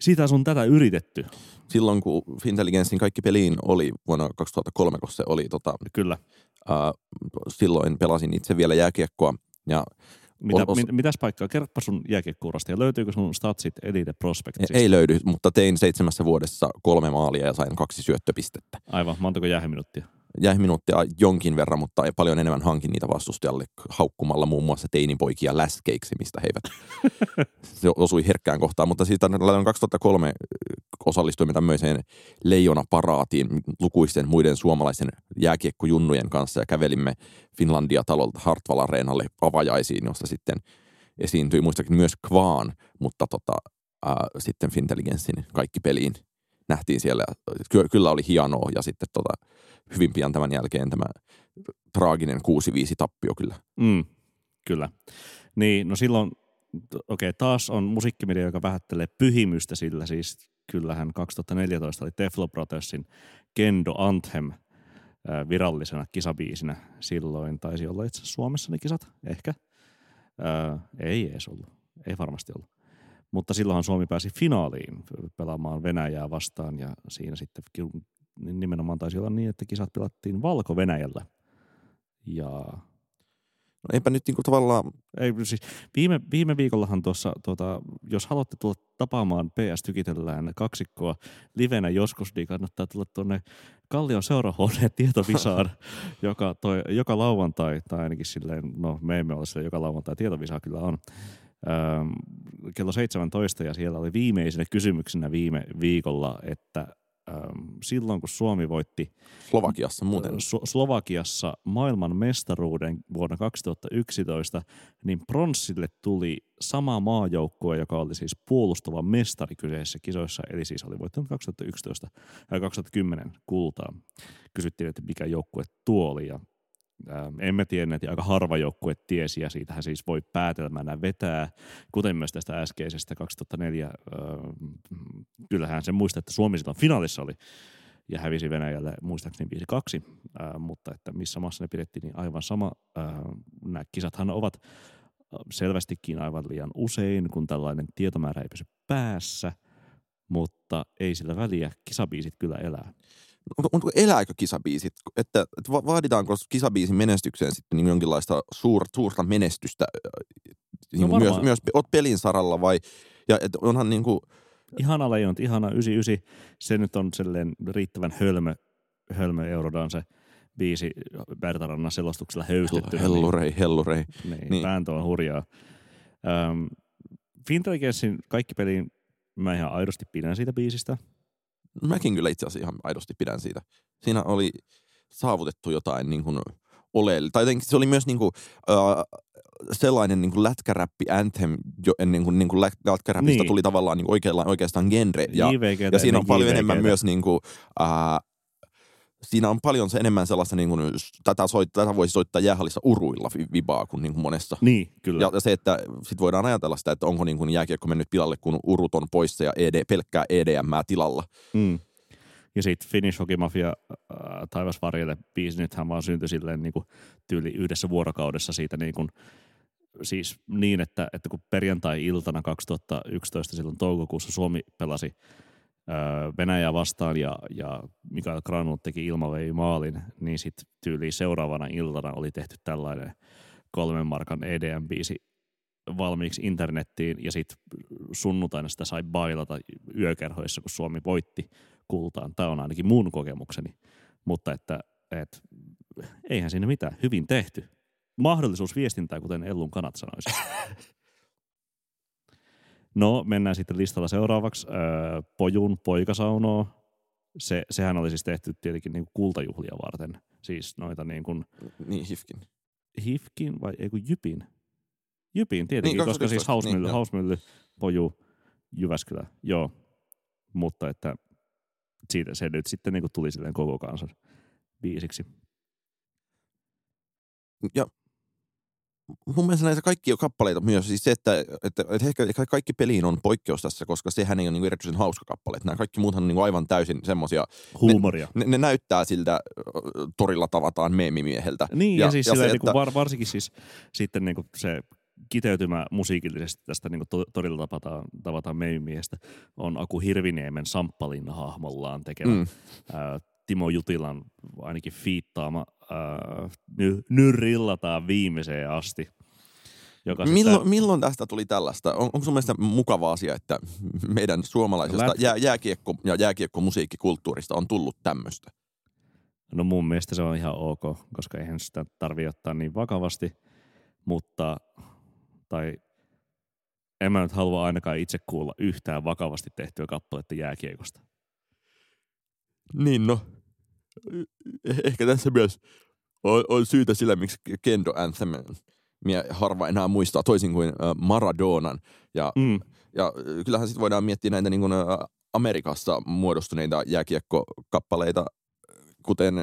sitä sun tätä yritetty. Silloin kun Fintelligenssin kaikki peliin oli vuonna 2003, kun se oli, tota, Kyllä. ää, silloin pelasin itse vielä jääkiekkoa ja Mitä, Os- mit, mitäs paikkaa? Kerropa sun jääkiekkuurasta ja löytyykö sun statsit Elite Prospectsista? ei löydy, mutta tein seitsemässä vuodessa kolme maalia ja sain kaksi syöttöpistettä. Aivan, montako jäähyminuuttia? Jäi minuuttia jonkin verran, mutta ei paljon enemmän hankin niitä vastustajalle haukkumalla muun muassa teinipoikia läskeiksi, mistä he eivät [LAUGHS] se osui herkkään kohtaan. Mutta siitä on 2003 osallistuimme tämmöiseen leijona-paraatiin lukuisten muiden suomalaisen jääkiekkojunnujen kanssa ja kävelimme Finlandia-talolta Hartwall Areenalle avajaisiin, josta sitten esiintyi muistakin myös Kvaan, mutta tota, ää, sitten Fintelligenssin kaikki peliin nähtiin siellä. kyllä oli hienoa ja sitten tota, hyvin pian tämän jälkeen tämä traaginen 6-5 tappio kyllä. Mm, kyllä. Niin, no silloin, okei, okay, taas on musiikkimedia, joka vähättelee pyhimystä, sillä siis kyllähän 2014 oli Teflo Brothersin Kendo Anthem virallisena kisabiisinä. Silloin taisi olla itse Suomessa ne kisat, ehkä. Ää, ei edes ollut, ei varmasti ollut. Mutta silloinhan Suomi pääsi finaaliin pelaamaan Venäjää vastaan ja siinä sitten ki- nimenomaan taisi olla niin, että kisat pelattiin Valko-Venäjällä. Ja No eipä nyt niinku tavallaan, ei, siis viime, viime viikollahan tuossa, tuota, jos haluatte tulla tapaamaan PS Tykitellään kaksikkoa livenä joskus, niin kannattaa tulla tuonne Kallion seurahuoneen tietovisaan, [LAUGHS] joka, toi, joka lauantai, tai ainakin silleen, no me emme ole sille joka lauantai, tietovisa kyllä on, kello 17 ja siellä oli viimeisenä kysymyksenä viime viikolla, että silloin kun Suomi voitti Slovakiassa muuten. Slovakiassa maailman mestaruuden vuonna 2011, niin pronssille tuli sama maajoukkue, joka oli siis puolustava mestari kyseisissä kisoissa, eli siis oli voittanut 2011 ja 2010 kultaa. Kysyttiin, että mikä joukkue tuo oli, ja emme tienneet, ja aika harva joukkue tiesi, ja siitähän siis voi päätelmänä vetää, kuten myös tästä äskeisestä 2004. Ää, kyllähän se muistaa, että Suomi silloin finaalissa oli, ja hävisi Venäjälle muistaakseni 5-2, ää, mutta että missä maassa ne pidettiin, niin aivan sama. Ää, nämä kisathan ovat ää, selvästikin aivan liian usein, kun tällainen tietomäärä ei pysy päässä, mutta ei sillä väliä, kisabiisit kyllä elää. Onko, elääkö kisabiisit? Että, että va- vaaditaanko kisabiisin menestykseen sitten niin jonkinlaista suur, suurta menestystä niin No myös, myös oot pelin saralla vai, ja et onhan niin kuin, Ihana leijonta, ihana 99. Se nyt on silleen riittävän hölmö, hölmö Eurodaan se biisi Bertarannan selostuksella höystetty. hellurei, hellurei. Niin, niin. Niin. Vääntö on hurjaa. Um, Fintelligenssin kaikki peliin mä ihan aidosti pidän siitä biisistä. Mäkin kyllä itse asiassa ihan aidosti pidän siitä. Siinä oli saavutettu jotain niin kuin oleellista. Tai jotenkin se oli myös niin kuin, äh, sellainen niin kuin lätkäräppi anthem, jo ennen kuin, niin kuin lät- lätkäräpistä Niin. tuli tavallaan niin oikealla, oikeastaan genre. Ja, JVGtä ja siinä on paljon JVGtä. enemmän myös niin kuin, äh, siinä on paljon se enemmän sellaista, niin kuin, tätä, soit, tätä voisi soittaa jäähallissa uruilla vi- vibaa kuin, niin kuin monessa. Niin, kyllä. Ja, ja se, että sit voidaan ajatella sitä, että onko niin kuin jääkiekko mennyt pilalle, kun urut on poissa ja ED, pelkkää EDM tilalla. Mm. Ja sitten Finnish Hockey Mafia äh, Taivas varjelle biisi, nythän vaan syntyi silleen niin kuin tyyli yhdessä vuorokaudessa siitä niin kuin, siis niin, että, että kun perjantai-iltana 2011 silloin toukokuussa Suomi pelasi Venäjää vastaan ja, ja Mikael Granlund teki ilmavei maalin, niin sitten tyyli seuraavana iltana oli tehty tällainen kolmen markan EDM-biisi valmiiksi internettiin ja sitten sunnuntaina sitä sai bailata yökerhoissa, kun Suomi voitti kultaan. Tämä on ainakin mun kokemukseni. Mutta että, että eihän siinä mitään. Hyvin tehty. Mahdollisuus viestintää, kuten Ellun kanat sanoisi. [LAUGHS] No, mennään sitten listalla seuraavaksi. Öö, Pojun poikasaunoo. Se, sehän oli siis tehty tietenkin niin kuin kultajuhlia varten. Siis noita niin kuin Niin, Hifkin. Hifkin vai ei kun Jypin? Jypin tietenkin, Niin, koska siis 2011, Hausmylly, niin. Hausmylly, Poju, Jyväskylä, joo. Mutta että siitä se nyt sitten niin tuli silleen koko kansan biisiksi. Ja mun mielestä näitä kaikki kappaleita myös. Siis se, että, että, että ehkä ehkä kaikki peliin on poikkeus tässä, koska sehän ei ole niin erityisen hauska kappale. Nämä kaikki muuthan on niin aivan täysin semmosia. Huumoria. Ne, ne, näyttää siltä torilla tavataan meemimieheltä. Niin, ja, Ja- siis ja ja se, niin kuin että- var, varsinkin siis sitten niin kuin se kiteytymä musiikillisesti tästä niin kuin torilla tavataan, tavataan meimimiestä on Aku Hirviniemen Samppalinna hahmollaan tekemä Mm. ää, Timo Jutilan ainakin fiittaama ää, ny, nyrrillataan viimeiseen asti. Joka Milloin, tää- milloin tästä tuli tällaista? On, onko sun mielestä mukava asia, että meidän suomalaisesta Lätkä- jää, jääkiekko- ja jääkiekkomusiikkikulttuurista on tullut tämmöistä? No mun mielestä se on ihan ok, koska eihän sitä tarvi ottaa niin vakavasti, mutta tai en mä nyt halua ainakaan itse kuulla yhtään vakavasti tehtyä kappaletta jääkiekosta. Niin no, ehkä tässä myös on, on syytä sillä, miksi Kendo Anthem mie harva enää muistaa toisin kuin äh, Maradonan. Ja, Mm. ja äh, kyllähän sitten voidaan miettiä näitä niin kuin, äh, Amerikassa muodostuneita jääkiekkokappaleita, kuten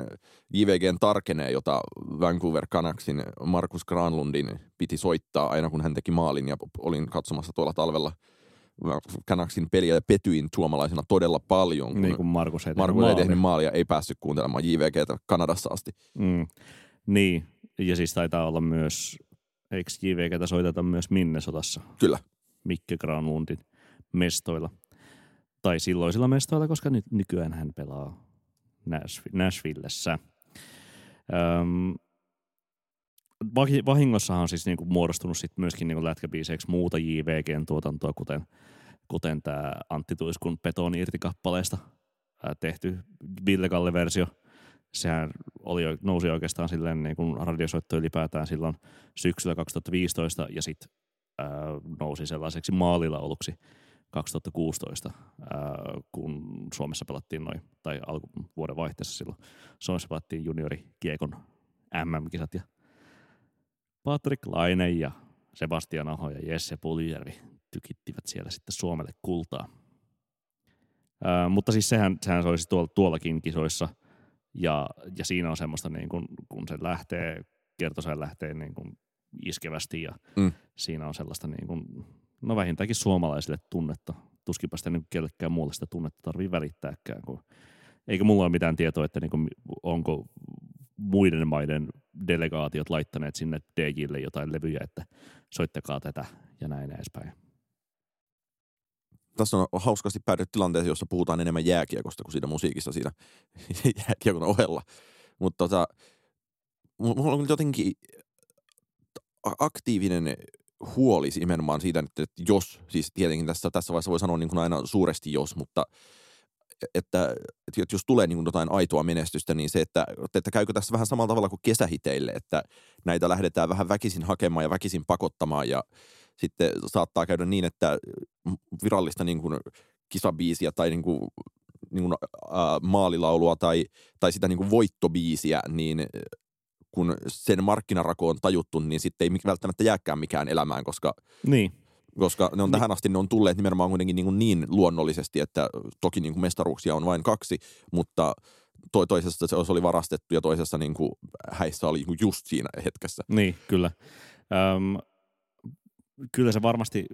JVGn Tarkenee, jota Vancouver Canucksin Markus Granlundin piti soittaa aina kun hän teki maalin ja olin katsomassa tuolla talvella Canucksin peliä ja petyin suomalaisena todella paljon, kun Niin kuin Markus ei tehnyt Markus ei tehnyt maalia, ei päässyt kuuntelemaan JVGtä Kanadassa asti. Mm. Niin, ja siis taitaa olla myös, eikö JVGtä soiteta myös Minnesotassa? Kyllä. Mikke Granlundin mestoilla. Tai silloisilla mestoilla, koska nyt nykyään hän pelaa Nashvi- Nashvillessä. Öm, vahingossahan on siis niinku muodostunut sit myöskin niinku lätkäbiiseiksi muuta JVGn tuotantoa, kuten, kuten tämä Antti Tuiskun Betoni irti-kappaleesta ää, tehty Ville Galle-versio. Sehän oli, nousi oikeastaan silleen niin kuin radiosoitto ylipäätään silloin syksyllä 2015 ja sitten nousi sellaiseksi maalilauluksi 2016, ää, kun Suomessa pelattiin noin, tai alku vuoden vaihteessa silloin, Suomessa pelattiin juniorikiekon MM-kisat ja Patrick Laine ja Sebastian Aho ja Jesse Puljärvi tykittivät siellä sitten Suomelle kultaa. Ää, mutta siis sehän, sehän olisi tuolla, tuollakin kisoissa ja, ja siinä on semmoista niin kun, kun se lähtee, kertosäin lähtee niin kun iskevästi ja Mm. siinä on sellaista niin kun, no vähintäänkin suomalaisille tunnetta. Tuskinpä sitä niin kellekään muulle sitä tunnetta tarvii välittääkään, kun eikä mulla ole mitään tietoa, että niin kun, onko muiden maiden delegaatiot laittaneet sinne DJille jotain levyjä, että soittakaa tätä ja näin edespäin. Tässä on hauskasti päädytty tilanteeseen, jossa puhutaan enemmän jääkiekosta kuin siitä musiikista siinä [LAUGHS] jääkiekon ohella. Mutta tota, mulla on jotenkin aktiivinen huoli nimenomaan siitä, että jos, siis tietenkin tässä, tässä vaiheessa voi sanoa niin kuin aina suuresti jos, mutta että, että jos tulee niin jotain aitoa menestystä, niin se, että, että käykö tässä vähän samalla tavalla kuin kesähiteille, että näitä lähdetään vähän väkisin hakemaan ja väkisin pakottamaan ja sitten saattaa käydä niin, että virallista niin kuin kisabiisiä tai niin kuin, niin kuin, äh, maalilaulua tai, tai sitä niin kuin voittobiisiä, niin kun sen markkinarako on tajuttu, niin sitten ei välttämättä jääkään mikään elämään, koska niin koska ne on tähän asti ne on tulleet nimenomaan kuitenkin niin, niin luonnollisesti, että toki niin kuin mestaruuksia on vain kaksi, mutta to, toisessa se oli varastettu ja toisessa niin kuin häissä oli niin just siinä hetkessä. Niin, kyllä. Öm, kyllä se varmasti,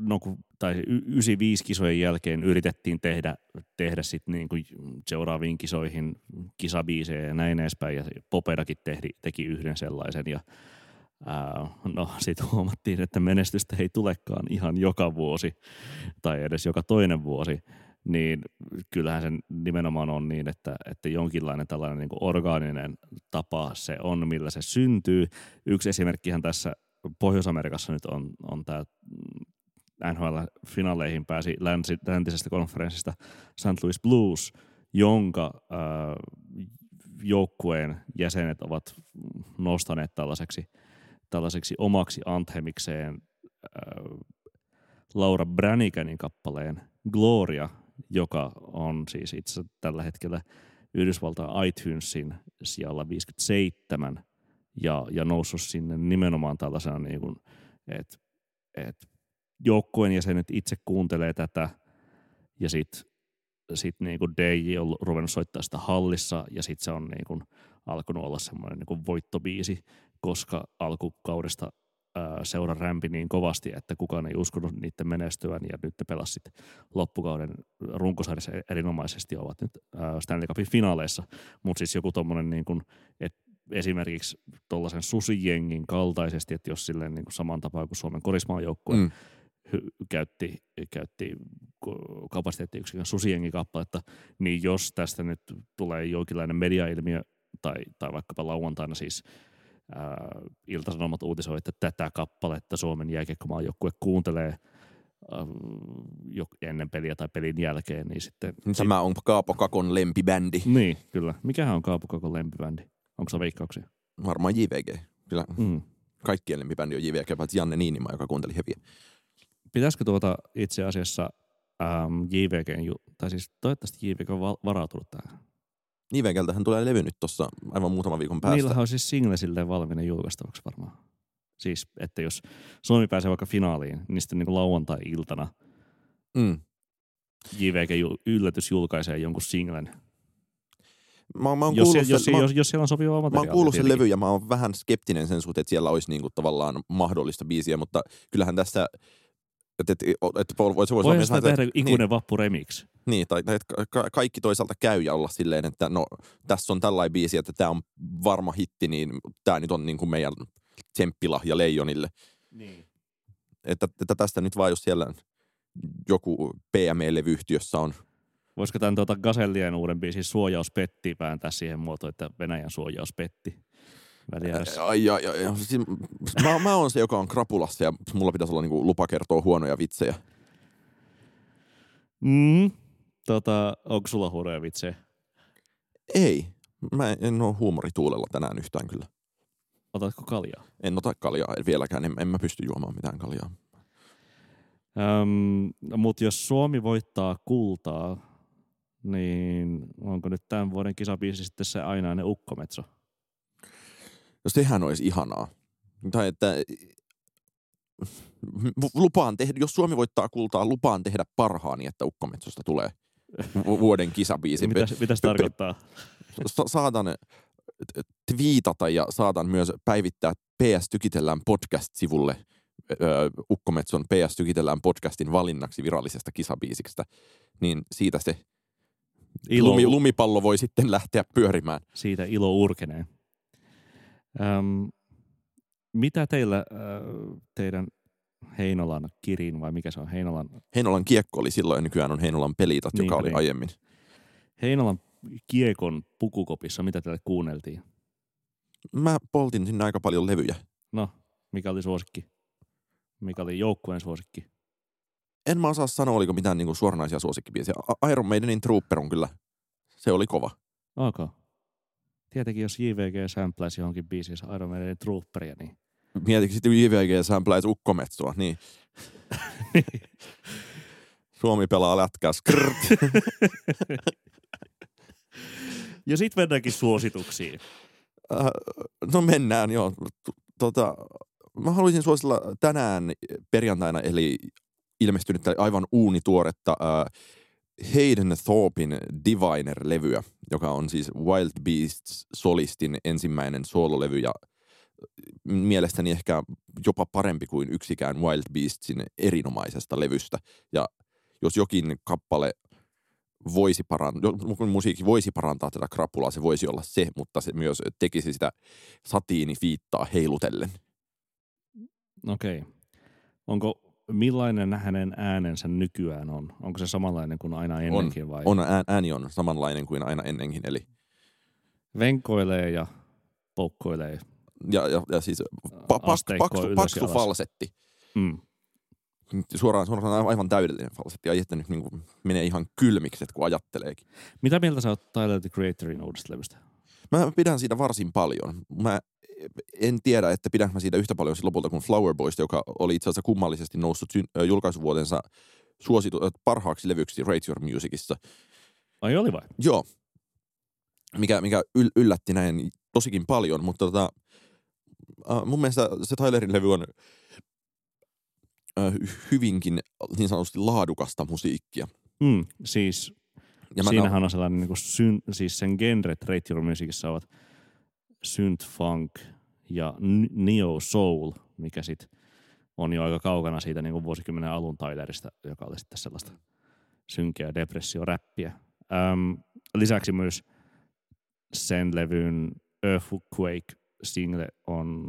no, tai 95 kisojen jälkeen yritettiin tehdä, tehdä sit niin kuin seuraaviin kisoihin kisabiisejä ja näin edespäin, ja Popedakin tehdi, teki yhden sellaisen, ja Ää, no sitten huomattiin, että menestystä ei tulekaan ihan joka vuosi tai edes joka toinen vuosi, niin kyllähän se nimenomaan on niin, että, että jonkinlainen tällainen niin orgaaninen tapa se on, millä se syntyy. Yksi esimerkkihän tässä Pohjois-Amerikassa nyt on, on tämä NHL-finaaleihin pääsi länsi, läntisestä konferenssista St. Louis Blues, jonka äh, joukkueen jäsenet ovat nostaneet tällaiseksi – tällaiseksi omaksi anthemikseen äh, Laura Branniganin kappaleen Gloria, joka on siis itse tällä hetkellä Yhdysvaltain iTunesin sijalla 57 ja, ja noussut sinne nimenomaan tällaisena niin kuin, että et joukkueen jäsenet itse kuuntelee tätä ja sitten sit niin DJ on ruvennut soittaa sitä hallissa ja sitten se on niin kuin alkanut olla semmoinen niin voittobiisi koska alkukaudesta seura rämpi niin kovasti, että kukaan ei uskonut niiden menestyvän ja nyt ne pelasivat loppukauden runkosarjassa erinomaisesti ovat nyt Stanley Cupin finaaleissa, mutta siis joku tommonen niin kuin, että esimerkiksi tuollaisen susijengin kaltaisesti, että jos silleen niin kuin saman tapaan kuin Suomen korismaajoukkue mm. käytti, käytti kapasiteettiyksikön susijengin kappaletta, niin jos tästä nyt tulee jonkinlainen mediailmiö tai, tai vaikkapa lauantaina siis – äh, Ilta-Sanomat uutisoi, että tätä kappaletta Suomen jääkiekkomaajoukkue kuuntelee äh, jo ennen peliä tai pelin jälkeen, niin sitten... Tämä on Kaapo Kakon lempibändi. Niin, kyllä. Mikähän on Kaapo Kakon lempibändi? Onko se veikkauksia? Varmaan JVG. Kyllä mm. kaikkien lempibändi on JVG, paitsi Janne Niinima, joka kuunteli heviä. Pitäisikö tuota itse asiassa ähm, JVG, tai siis toivottavasti JVG on varautunut tähän Nivenkeltähän tulee levy nyt tuossa aivan muutaman viikon päästä. Niillähän on siis single silleen valmiina julkaistavaksi varmaan. Siis, että jos Suomi pääsee vaikka finaaliin, niin sitten niin lauantai-iltana mm. JVG yllätys julkaisee jonkun singlen. Mä, mä jos, se, jos, mä, jos, jos siellä on sopiva materiaali. Mä oon kuullut sen levy ja mä oon vähän skeptinen sen suhteen, että siellä olisi niinku tavallaan mahdollista biisiä, mutta kyllähän tässä että et, et, et, voisi vois Voihan sitä tehdä ikuinen niin, vappu remix. Niin, tai, tai että ka- kaikki toisaalta käy ja olla silleen, että no tässä on tällainen biisi, että tämä on varma hitti, niin tämä nyt on niin kuin meidän ja Leijonille. Niin. Että, että tästä nyt vaan, jos siellä joku PME-levyyhtiössä on Voisiko tämän tuota Gazellien uuden biisin suojauspetti vääntää siihen muotoon, että Venäjän suojauspetti? Väliärässä. Ai, ai, ai, ai. Siis, mä, mä oon se, joka on krapulassa ja mulla pitäisi olla niinku lupa kertoa huonoja vitsejä. Mm. Tota, onko sulla huonoja vitsejä? Ei. Mä en ole huumorituulella tänään yhtään kyllä. Otatko kaljaa? En ota kaljaa vieläkään. En, en mä pysty juomaan mitään kaljaa. Öm, Mutta jos Suomi voittaa kultaa, niin onko nyt tämän vuoden kisabiisi sitten se ainainen ukkometso? No sehän olisi ihanaa. Tai että lupaan tehdä, jos Suomi voittaa kultaa, lupaan tehdä parhaani, että Ukkometsosta tulee vuoden kisabiisi. Mitä, mitä se tarkoittaa? Saatan twiitata ja saatan myös päivittää PS Tykitellään podcast-sivulle Ukkometson PS Tykitellään podcastin valinnaksi virallisesta kisabiisikstä. Niin siitä se ilo, lumi, lumipallo voi sitten lähteä pyörimään. Siitä ilo urkenee. Öm, mitä teillä äh, teidän Heinolan kirin vai mikä se on? Heinolan... Heinolan kiekko oli silloin ja nykyään on Heinolan pelitat, niin, joka oli niin. aiemmin. Heinolan kiekon pukukopissa, mitä teille kuunneltiin? Mä poltin sinne aika paljon levyjä. No, Mikä oli suosikki? Mikä oli joukkueen suosikki? En mä osaa sanoa, oliko mitään niinku suoranaisia suosikkibiisiä. A- Iron Maidenin Trooper on kyllä, se oli kova. Ok. Tietenkin jos JVG sampläisi johonkin biisiin Iron Maidenin Trooperia, niin Mietitkö sitten JVG sampläisi Ukkometsua, niin. [LAUGHS] Suomi pelaa lätkää, [LAUGHS] ja sitten mennäänkin suosituksiin. Äh, no mennään, joo. Tota, mä haluaisin suositella tänään perjantaina, eli ilmestynyttä aivan uunituoretta äh, Hayden Thorpin Diviner-levyä, joka on siis Wild Beasts solistin ensimmäinen soololevy ja mielestäni ehkä jopa parempi kuin yksikään Wild Beastsin erinomaisesta levystä. Ja jos jokin kappale voisi parantaa, musiikki voisi parantaa tätä krapulaa, se voisi olla se, mutta se myös tekisi sitä satiinifiittaa heilutellen. Okei. Okay. Onko, millainen hänen äänensä nykyään on? Onko se samanlainen kuin aina ennenkin vai? On, ään- ääni on samanlainen kuin aina ennenkin, eli Venkoilee ja poukkoilee. ja, ja, ja siis pa, paksu, paksu ja alas. falsetti. Mm. Suoraan, suoraan aivan täydellinen falsetti. Ai että nyt niin kuin menee ihan kylmikset, kun ajatteleekin. Mitä mieltä sä oot Tyler the Creatorin uudesta levystä? Mä pidän siitä varsin paljon. Mä en tiedä, että pidänkö mä siitä yhtä paljon lopulta kuin Flower Boys, joka oli itse asiassa kummallisesti noussut syn- julkaisuvuotensa suositu, parhaaksi levyksi Rate Your Musicissa. Ai oli vai? Joo. Mikä, mikä yl- yllätti näin tosikin paljon, mutta tota, äh, mun mielestä se Tylerin levy on äh, hyvinkin niin sanotusti laadukasta musiikkia. Mm, siis Ja mä siinähän on sellainen niin kuin syn, siis sen genret Rate Your Musicissa ovat synth funk ja neo soul, mikä sit on jo aika kaukana siitä niin kuin vuosikymmenen alun Tylerista, joka oli sitten sellaista synkeä depressioräppiä. Öm, lisäksi myös sen levyn Earthquake single on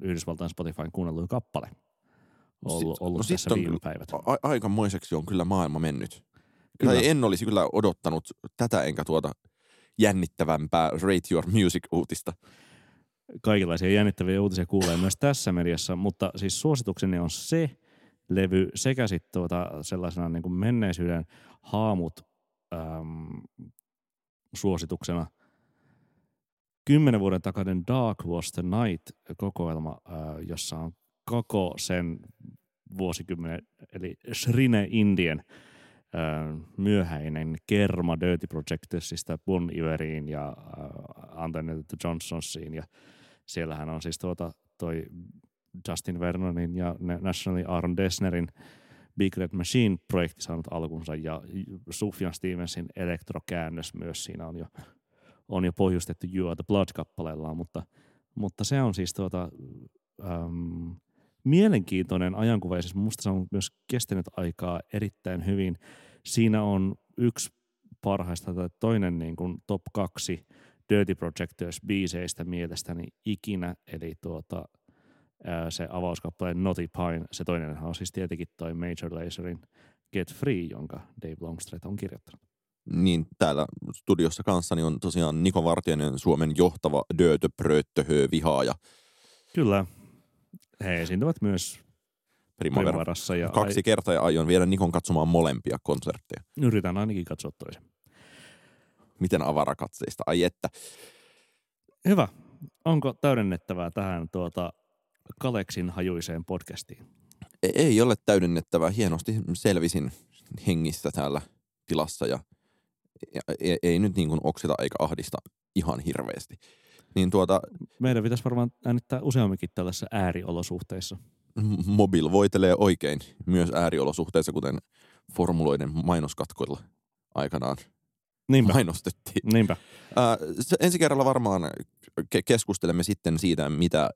Yhdysvaltain Spotifyn kuunnelluin kappale. Ollut, Sit- ollut no tässä viime päivät. a- aikamoiseksi on kyllä maailma mennyt. Kyllä. Tai en olisi kyllä odottanut tätä enkä tuota jännittävämpää Rate Your Music-uutista. kaikenlaisia jännittäviä uutisia kuulee myös tässä mediassa, mutta siis suositukseni on se levy sekä sitten tuota sellaisena niin kuin menneisyyden haamut äm, suosituksena. Kymmenen vuoden takainen Dark Was the Night-kokoelma, jossa on koko sen vuosikymmenen, eli Shrine Indien myöhäinen kerma Dirty Projectorsista Bon Iveriin ja Anthony Johnsonsiin. Ja siellähän on siis tuota toi Justin Vernonin ja Nationally Aaron Dessnerin Big Red Machine-projekti saanut alkunsa. Ja Sufjan Stevensin elektrokäännös myös siinä on jo, on jo pohjustettu You Are the Blood-kappaleellaan, mutta, mutta se on siis tuota, äm, mielenkiintoinen ajankuva ja siis musta se on myös kestänyt aikaa erittäin hyvin. Siinä on yksi parhaista tai toinen niin kuin top kaksi Dirty Projectors biiseistä mielestäni ikinä, eli tuota, ää, se avauskappale Naughty Pine, se toinen on siis tietenkin toi Major Lazerin Get Free, jonka Dave Longstreet on kirjoittanut. Niin täällä studiossa kanssani on tosiaan Niko Vartiainen, Suomen johtava Dötö Pröttöhö vihaaja Kyllä, he esiintyvät myös Primavera. Primaverassa ja Kaksi kertaa ja aion viedä Nikon katsomaan molempia konsertteja. ai, yritän ainakin katsoa toisen. Miten avarakatseista, ai että. Hyvä. Onko täydennettävää tähän tuota Kaleksin hajuiseen podcastiin? E- Ei ole täydennettävää. Hienosti selvisin hengissä täällä tilassa ja, ja ei, ei nyt niin kuin oksita eikä ahdista ihan hirveästi. Niin tuota, Meidän pitäisi varmaan äänittää useamminkin tällaisissa ääriolosuhteissa. mobil voitelee oikein myös ääriolosuhteissa, kuten formuloiden mainoskatkoilla aikanaan Niinpä, mainostettiin. niinpä. Ää, ensi kerralla varmaan ke- keskustelemme sitten siitä, mitä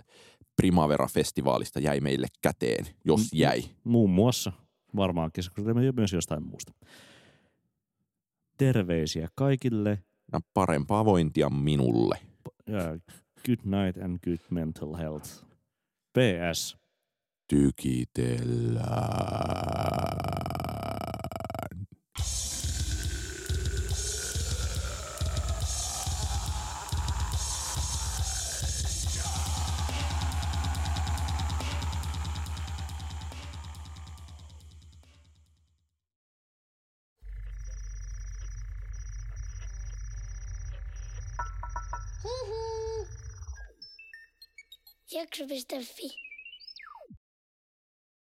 Primavera-festivaalista jäi meille käteen, jos jäi. Muun muassa varmaan keskustelemme myös jostain muusta. Terveisiä kaikille. Ja parempaa vointia minulle. Ja good night and good mental health. PS. Tykitellään. Jakso.fi.